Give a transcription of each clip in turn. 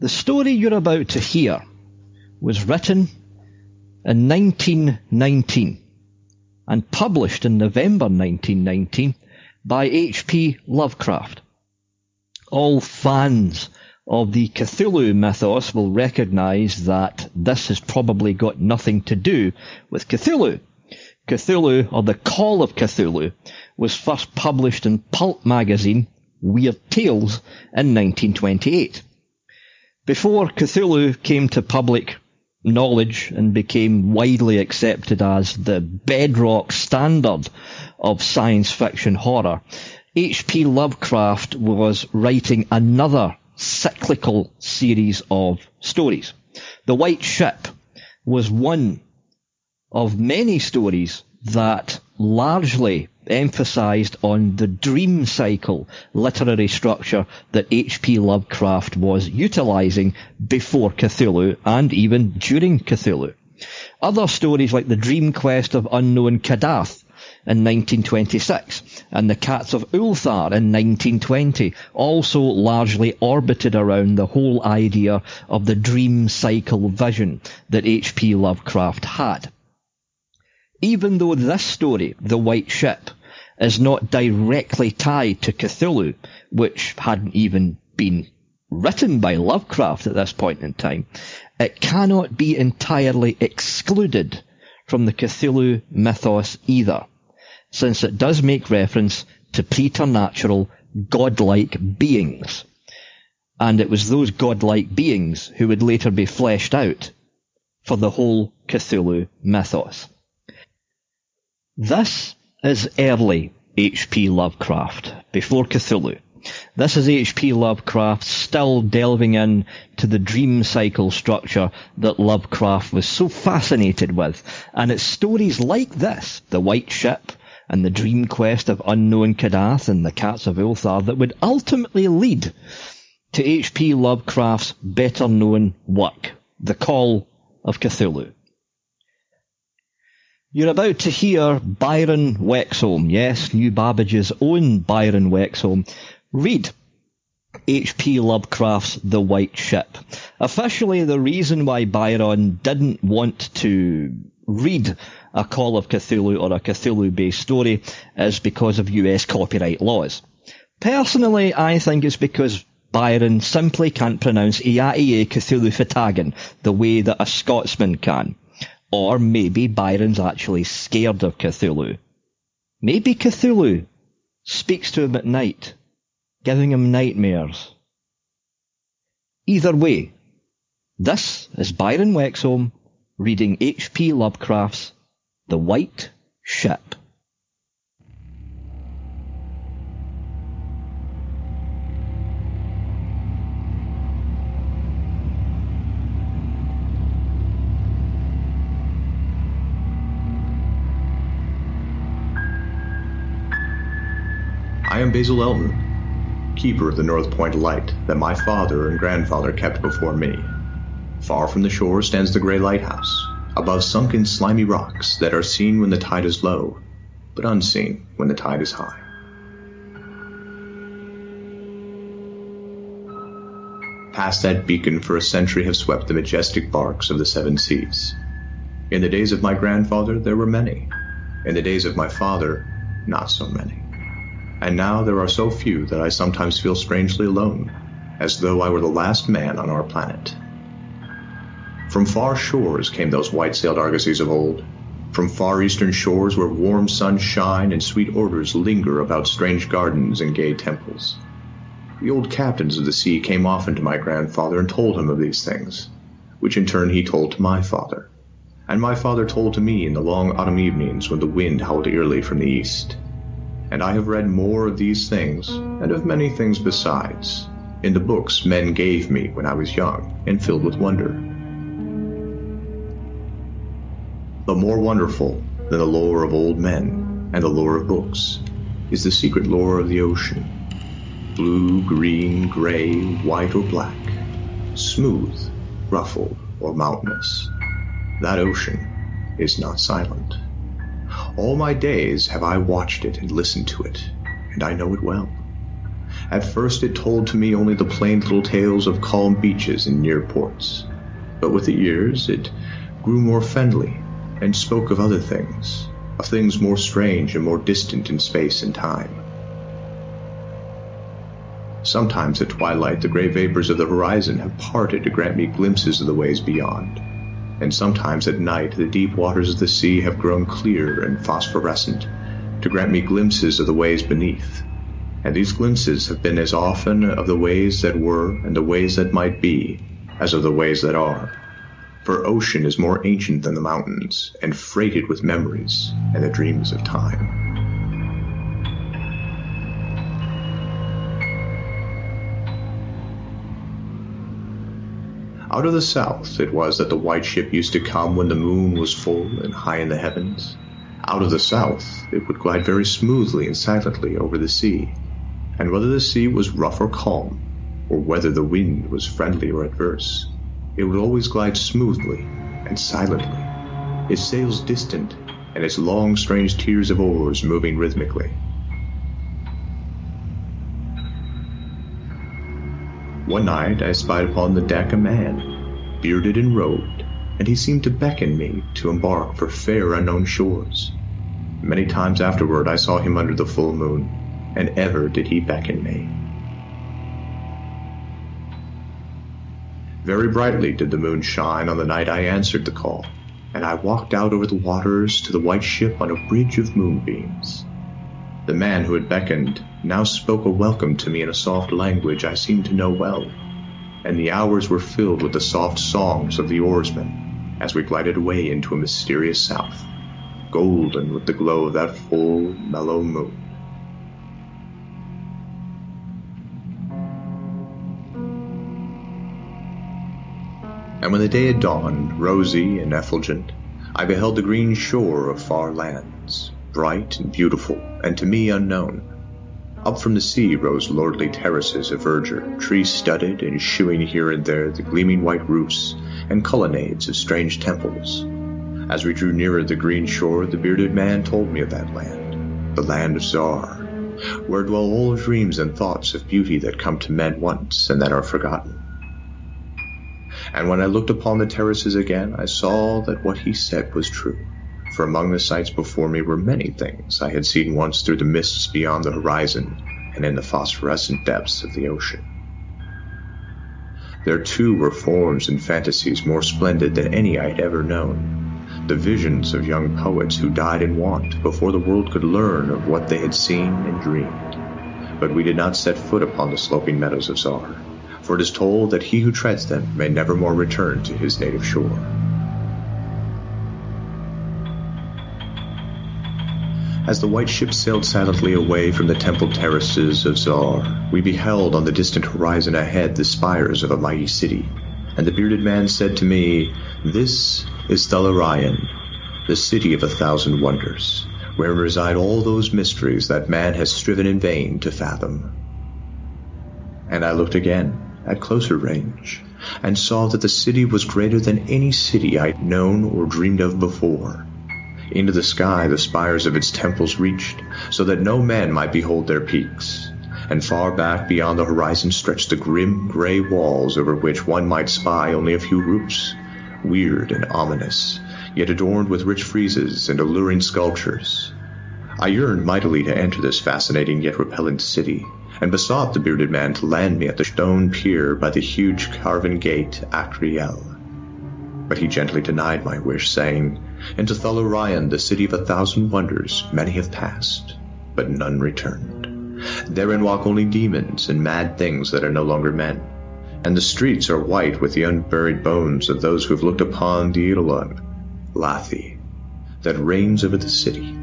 The story you're about to hear was written in 1919 and published in November 1919 by H.P. Lovecraft. All fans of the Cthulhu mythos will recognize that this has probably got nothing to do with Cthulhu. Cthulhu, or The Call of Cthulhu, was first published in pulp magazine Weird Tales in 1928. Before Cthulhu came to public knowledge and became widely accepted as the bedrock standard of science fiction horror, H.P. Lovecraft was writing another cyclical series of stories. The White Ship was one of many stories that largely emphasized on the dream cycle literary structure that H.P. Lovecraft was utilizing before Cthulhu and even during Cthulhu. Other stories like the Dream Quest of Unknown Kadath in 1926 and the Cats of Ulthar in 1920 also largely orbited around the whole idea of the dream cycle vision that H.P. Lovecraft had. Even though this story, The White Ship, is not directly tied to Cthulhu, which hadn't even been written by Lovecraft at this point in time, it cannot be entirely excluded from the Cthulhu mythos either, since it does make reference to preternatural, godlike beings. And it was those godlike beings who would later be fleshed out for the whole Cthulhu mythos. This is early H.P. Lovecraft, before Cthulhu. This is H.P. Lovecraft still delving in to the dream cycle structure that Lovecraft was so fascinated with. And it's stories like this, The White Ship, and the dream quest of unknown Kadath and the Cats of Ulthar that would ultimately lead to H.P. Lovecraft's better known work, The Call of Cthulhu. You're about to hear Byron Wexholm, yes, New Babbage's own Byron Wexholm, read H.P. Lovecraft's The White Ship. Officially, the reason why Byron didn't want to read a Call of Cthulhu or a Cthulhu based story is because of US copyright laws. Personally, I think it's because Byron simply can't pronounce Iaea Cthulhu Fhtagn the way that a Scotsman can. Or maybe Byron's actually scared of Cthulhu. Maybe Cthulhu speaks to him at night, giving him nightmares. Either way, this is Byron Wexholm reading H.P. Lovecraft's The White Ship. Am Basil Elton, keeper of the North Point light that my father and grandfather kept before me. Far from the shore stands the gray lighthouse, above sunken slimy rocks that are seen when the tide is low, but unseen when the tide is high. Past that beacon for a century have swept the majestic barks of the seven seas. In the days of my grandfather there were many, in the days of my father not so many and now there are so few that I sometimes feel strangely alone, as though I were the last man on our planet. From far shores came those white-sailed argosies of old, from far eastern shores where warm suns shine and sweet odors linger about strange gardens and gay temples. The old captains of the sea came often to my grandfather and told him of these things, which in turn he told to my father, and my father told to me in the long autumn evenings when the wind howled eerily from the east and I have read more of these things, and of many things besides, in the books men gave me when I was young and filled with wonder. But more wonderful than the lore of old men and the lore of books is the secret lore of the ocean. Blue, green, gray, white, or black, smooth, ruffled, or mountainous. That ocean is not silent. All my days have I watched it and listened to it, and I know it well. At first it told to me only the plain little tales of calm beaches and near ports, but with the years it grew more friendly and spoke of other things, of things more strange and more distant in space and time. Sometimes at twilight the gray vapors of the horizon have parted to grant me glimpses of the ways beyond, and sometimes at night the deep waters of the sea have grown clear and phosphorescent to grant me glimpses of the ways beneath. And these glimpses have been as often of the ways that were and the ways that might be as of the ways that are. For ocean is more ancient than the mountains, and freighted with memories and the dreams of time. Out of the south it was that the white ship used to come when the moon was full and high in the heavens. Out of the south it would glide very smoothly and silently over the sea, and whether the sea was rough or calm, or whether the wind was friendly or adverse, it would always glide smoothly and silently, its sails distant and its long strange tiers of oars moving rhythmically. One night I spied upon the deck a man, bearded and robed, and he seemed to beckon me to embark for fair unknown shores. Many times afterward I saw him under the full moon, and ever did he beckon me. Very brightly did the moon shine on the night I answered the call, and I walked out over the waters to the white ship on a bridge of moonbeams. The man who had beckoned now spoke a welcome to me in a soft language I seemed to know well, and the hours were filled with the soft songs of the oarsmen as we glided away into a mysterious south, golden with the glow of that full, mellow moon. And when the day had dawned, rosy and effulgent, I beheld the green shore of far lands, bright and beautiful, and to me unknown. Up from the sea rose lordly terraces of verdure, tree-studded and shewing here and there the gleaming white roofs and colonnades of strange temples. As we drew nearer the green shore, the bearded man told me of that land, the land of Zar, where dwell all dreams and thoughts of beauty that come to men once and then are forgotten. And when I looked upon the terraces again, I saw that what he said was true for among the sights before me were many things I had seen once through the mists beyond the horizon and in the phosphorescent depths of the ocean. There too were forms and fantasies more splendid than any I had ever known, the visions of young poets who died in want before the world could learn of what they had seen and dreamed. But we did not set foot upon the sloping meadows of Zar, for it is told that he who treads them may never more return to his native shore. As the white ship sailed silently away from the temple terraces of Zar, we beheld on the distant horizon ahead the spires of a mighty city, and the bearded man said to me, This is Thalarion, the city of a thousand wonders, wherein reside all those mysteries that man has striven in vain to fathom. And I looked again, at closer range, and saw that the city was greater than any city I had known or dreamed of before. Into the sky the spires of its temples reached, so that no man might behold their peaks, and far back beyond the horizon stretched the grim gray walls over which one might spy only a few roofs, weird and ominous, yet adorned with rich friezes and alluring sculptures. I yearned mightily to enter this fascinating yet repellent city, and besought the bearded man to land me at the stone pier by the huge carven gate Akariel. But he gently denied my wish, saying, Into Thalarion, the city of a thousand wonders, many have passed, but none returned. Therein walk only demons and mad things that are no longer men, and the streets are white with the unburied bones of those who have looked upon the Eidolon, Lathi, that reigns over the city.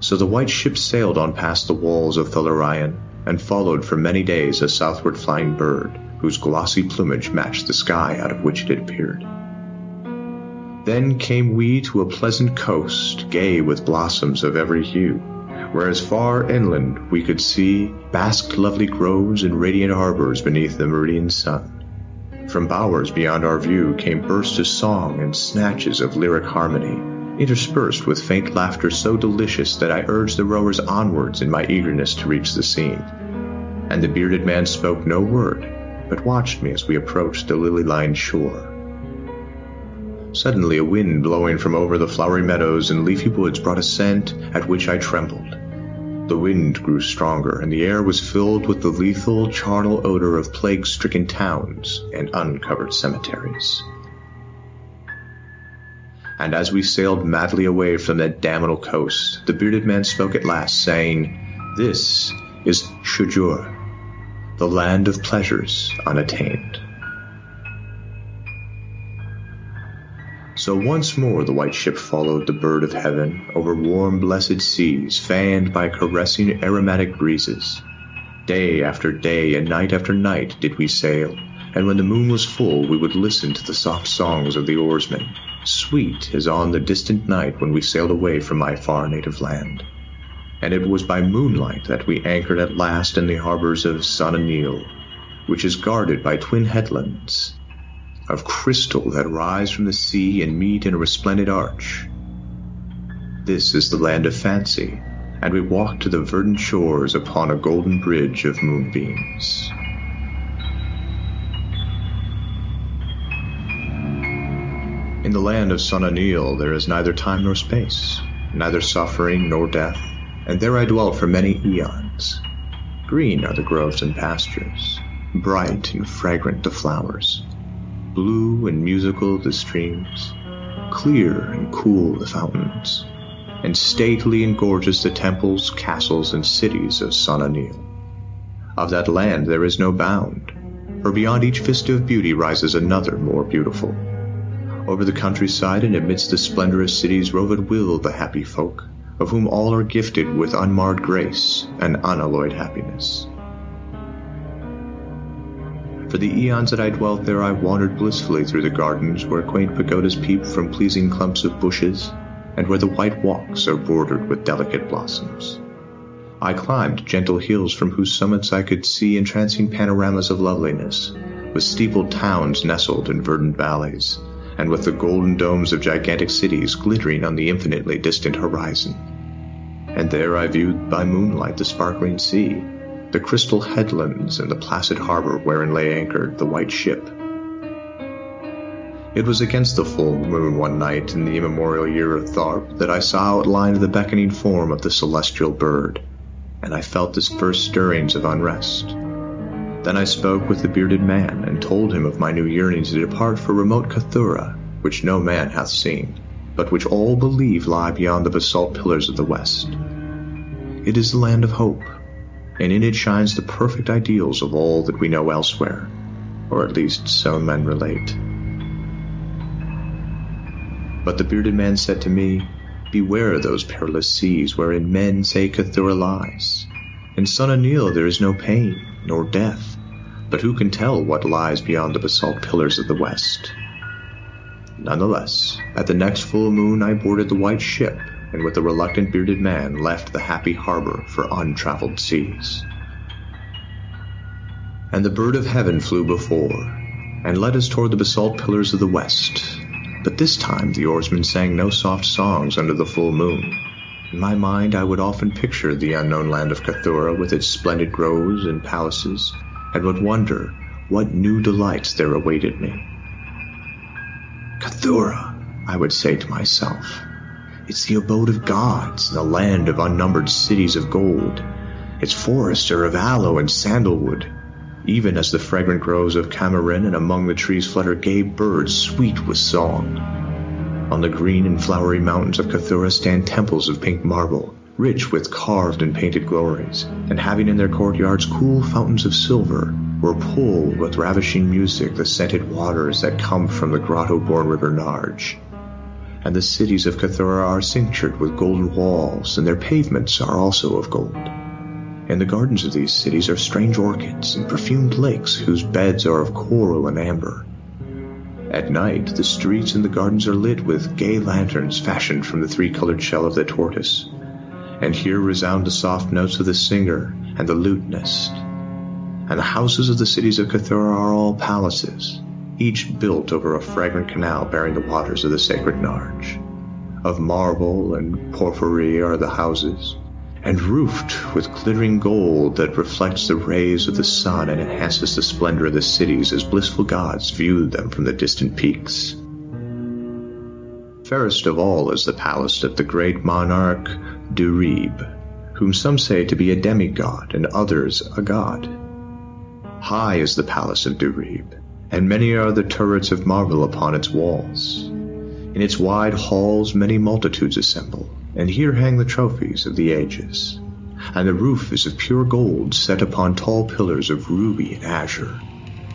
So the white ship sailed on past the walls of Thalarion, and followed for many days a southward flying bird, whose glossy plumage matched the sky out of which it had appeared. Then came we to a pleasant coast, gay with blossoms of every hue, where as far inland we could see basked lovely groves and radiant harbors beneath the meridian sun. From bowers beyond our view came bursts of song and snatches of lyric harmony, interspersed with faint laughter so delicious that I urged the rowers onwards in my eagerness to reach the scene. And the bearded man spoke no word, but watched me as we approached the lily-lined shore. Suddenly a wind blowing from over the flowery meadows and leafy woods brought a scent at which I trembled. The wind grew stronger, and the air was filled with the lethal, charnel odor of plague-stricken towns and uncovered cemeteries. And as we sailed madly away from that damnable coast, the bearded man spoke at last, saying, This is Shujur, the land of pleasures unattained. So once more the white ship followed the bird of heaven over warm, blessed seas, fanned by caressing aromatic breezes. Day after day and night after night did we sail, and when the moon was full we would listen to the soft songs of the oarsmen, sweet as on the distant night when we sailed away from my far native land. And it was by moonlight that we anchored at last in the harbors of Sona Nyl, which is guarded by twin headlands of crystal that rise from the sea and meet in a resplendent arch. This is the land of fancy, and we walk to the verdant shores upon a golden bridge of moonbeams. In the land of Sona Nyl there is neither time nor space, neither suffering nor death, and there I dwelt for many eons. Green are the groves and pastures, bright and fragrant the flowers, blue and musical the streams, clear and cool the fountains, and stately and gorgeous the temples, castles, and cities of Sona Nyl. Of that land there is no bound, for beyond each vista of beauty rises another more beautiful. Over the countryside and amidst the splendorous cities rove at will the happy folk, of whom all are gifted with unmarred grace and unalloyed happiness. For the eons that I dwelt there, I wandered blissfully through the gardens where quaint pagodas peep from pleasing clumps of bushes, and where the white walks are bordered with delicate blossoms. I climbed gentle hills from whose summits I could see entrancing panoramas of loveliness, with steepled towns nestled in verdant valleys, and with the golden domes of gigantic cities glittering on the infinitely distant horizon. And there I viewed by moonlight the sparkling sea, the crystal headlands and the placid harbor wherein lay anchored the white ship. It was against the full moon one night in the immemorial year of Tharp that I saw outlined the beckoning form of the celestial bird, and I felt its first stirrings of unrest. Then I spoke with the bearded man and told him of my new yearnings to depart for remote Cathuria, which no man hath seen, but which all believe lie beyond the basalt pillars of the west. It is the land of hope, and in it shines the perfect ideals of all that we know elsewhere, or at least so men relate. But the bearded man said to me, Beware of those perilous seas wherein men say Cathuria lies. In Sona Nyl there is no pain, nor death, but who can tell what lies beyond the basalt pillars of the west? Nonetheless, at the next full moon I boarded the white ship and with the reluctant bearded man left the happy harbor for untraveled seas. And the bird of heaven flew before, and led us toward the basalt pillars of the west. But this time the oarsmen sang no soft songs under the full moon. In my mind I would often picture the unknown land of Cathuria with its splendid groves and palaces, and would wonder what new delights there awaited me. Cathuria, I would say to myself, it's the abode of gods, the land of unnumbered cities of gold. Its forests are of aloe and sandalwood, even as the fragrant groves of Camorin, and among the trees flutter gay birds sweet with song. On the green and flowery mountains of Cathuria stand temples of pink marble, rich with carved and painted glories, and having in their courtyards cool fountains of silver, where pool with ravishing music the scented waters that come from the grotto-born river Narg and the cities of Cathuria are cinctured with golden walls, and their pavements are also of gold. In the gardens of these cities are strange orchids and perfumed lakes whose beds are of coral and amber. At night, the streets and the gardens are lit with gay lanterns fashioned from the three-colored shell of the tortoise, and here resound the soft notes of the singer and the lutenist. And the houses of the cities of Cathuria are all palaces, each built over a fragrant canal bearing the waters of the sacred Narg. Of marble and porphyry are the houses, and roofed with glittering gold that reflects the rays of the sun and enhances the splendor of the cities as blissful gods viewed them from the distant peaks. Fairest of all is the palace of the great monarch Dorieb, whom some say to be a demigod and others a god. High is the palace of Dorieb, and many are the turrets of marble upon its walls. In its wide halls many multitudes assemble, and here hang the trophies of the ages. And the roof is of pure gold set upon tall pillars of ruby and azure,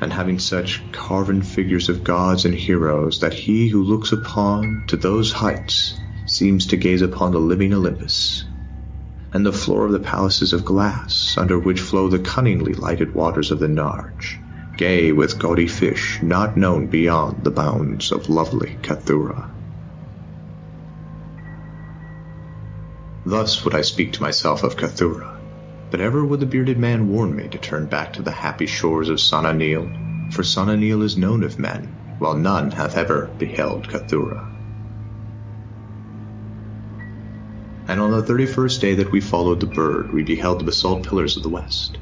and having such carven figures of gods and heroes that he who looks upon to those heights seems to gaze upon the living Olympus. And the floor of the palace is of glass, under which flow the cunningly lighted waters of the Narg gay with gaudy fish not known beyond the bounds of lovely Cathuria. Thus would I speak to myself of Cathuria, but ever would the bearded man warn me to turn back to the happy shores of Sona for Sona is known of men, while none hath ever beheld Cathuria. And on the thirty-first day that we followed the bird, we beheld the basalt pillars of the west.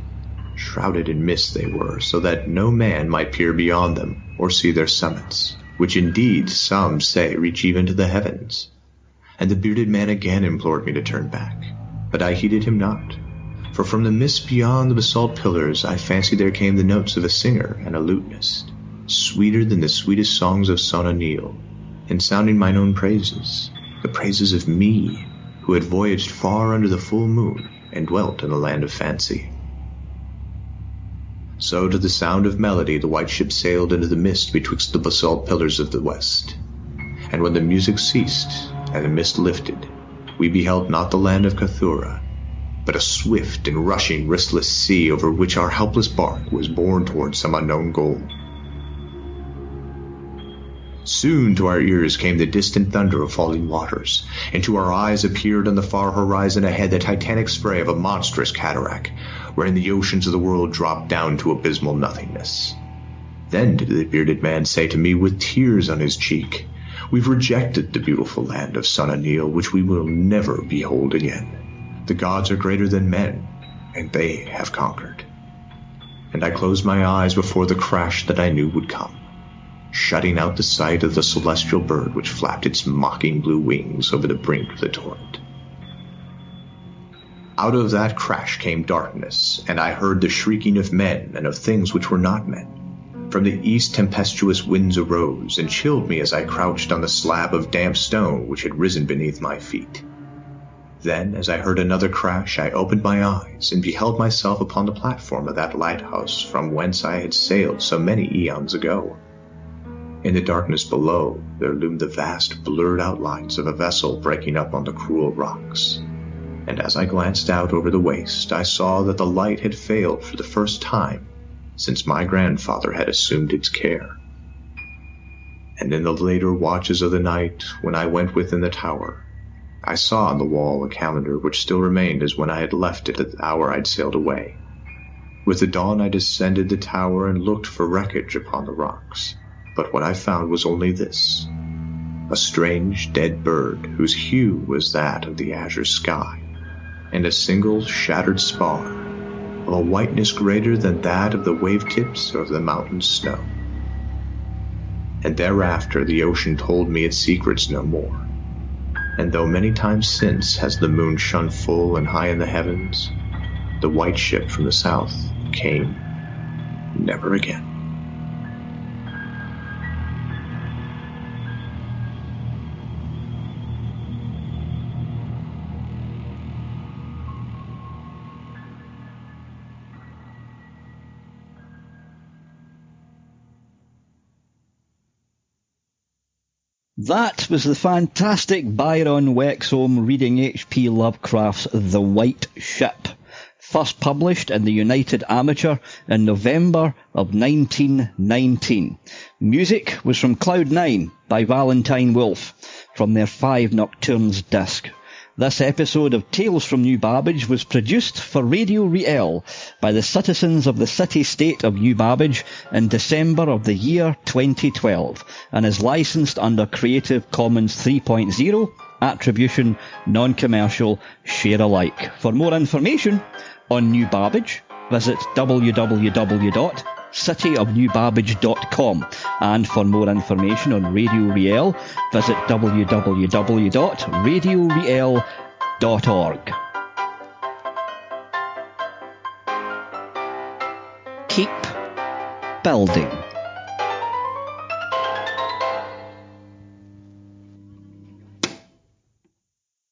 Shrouded in mist they were, so that no man might peer beyond them or see their summits, which indeed some say reach even to the heavens. And the bearded man again implored me to turn back, but I heeded him not. For from the mist beyond the basalt pillars I fancied there came the notes of a singer and a lutenist, sweeter than the sweetest songs of Sona Nyl, and sounding mine own praises, the praises of me, who had voyaged far under the full moon and dwelt in the land of fancy. So to the sound of melody the white ship sailed into the mist betwixt the basalt pillars of the west. And when the music ceased and the mist lifted, we beheld not the land of Cathuria, but a swift and rushing restless sea over which our helpless bark was borne towards some unknown goal. Soon to our ears came the distant thunder of falling waters, and to our eyes appeared on the far horizon ahead the titanic spray of a monstrous cataract, wherein the oceans of the world dropped down to abysmal nothingness. Then did the bearded man say to me with tears on his cheek, We've rejected the beautiful land of Sona Nyl, which we will never behold again. The gods are greater than men, and they have conquered. And I closed my eyes before the crash that I knew would come, shutting out the sight of the celestial bird which flapped its mocking blue wings over the brink of the torrent. Out of that crash came darkness, and I heard the shrieking of men and of things which were not men. From the east tempestuous winds arose, and chilled me as I crouched on the slab of damp stone which had risen beneath my feet. Then, as I heard another crash, I opened my eyes and beheld myself upon the platform of that lighthouse from whence I had sailed so many eons ago. In the darkness below, there loomed the vast, blurred outlines of a vessel breaking up on the cruel rocks and as I glanced out over the waste, I saw that the light had failed for the first time since my grandfather had assumed its care. And in the later watches of the night, when I went within the tower, I saw on the wall a calendar which still remained as when I had left it at the hour I'd sailed away. With the dawn I descended the tower and looked for wreckage upon the rocks, but what I found was only this a strange dead bird whose hue was that of the azure sky and a single shattered spar, of a whiteness greater than that of the wave tips or of the mountain snow. And thereafter the ocean told me its secrets no more. And though many times since has the moon shone full and high in the heavens, the white ship from the south came never again. That was the fantastic Byron Wexholm reading H.P. Lovecraft's The White Ship, first published in the United Amateur in November of 1919. Music was from Cloud Nine by Valentine Wolfe from their Five Nocturnes disc. This episode of Tales from New Babbage was produced for Radio Riel by the citizens of the city-state of New Babbage in December of the year 2012 and is licensed under Creative Commons 3.0 attribution, non-commercial, share alike. For more information on New Babbage, visit www.cityofnewbabbage.com and for more information on Radio Riel, visit www.radioriel.org. Keep building.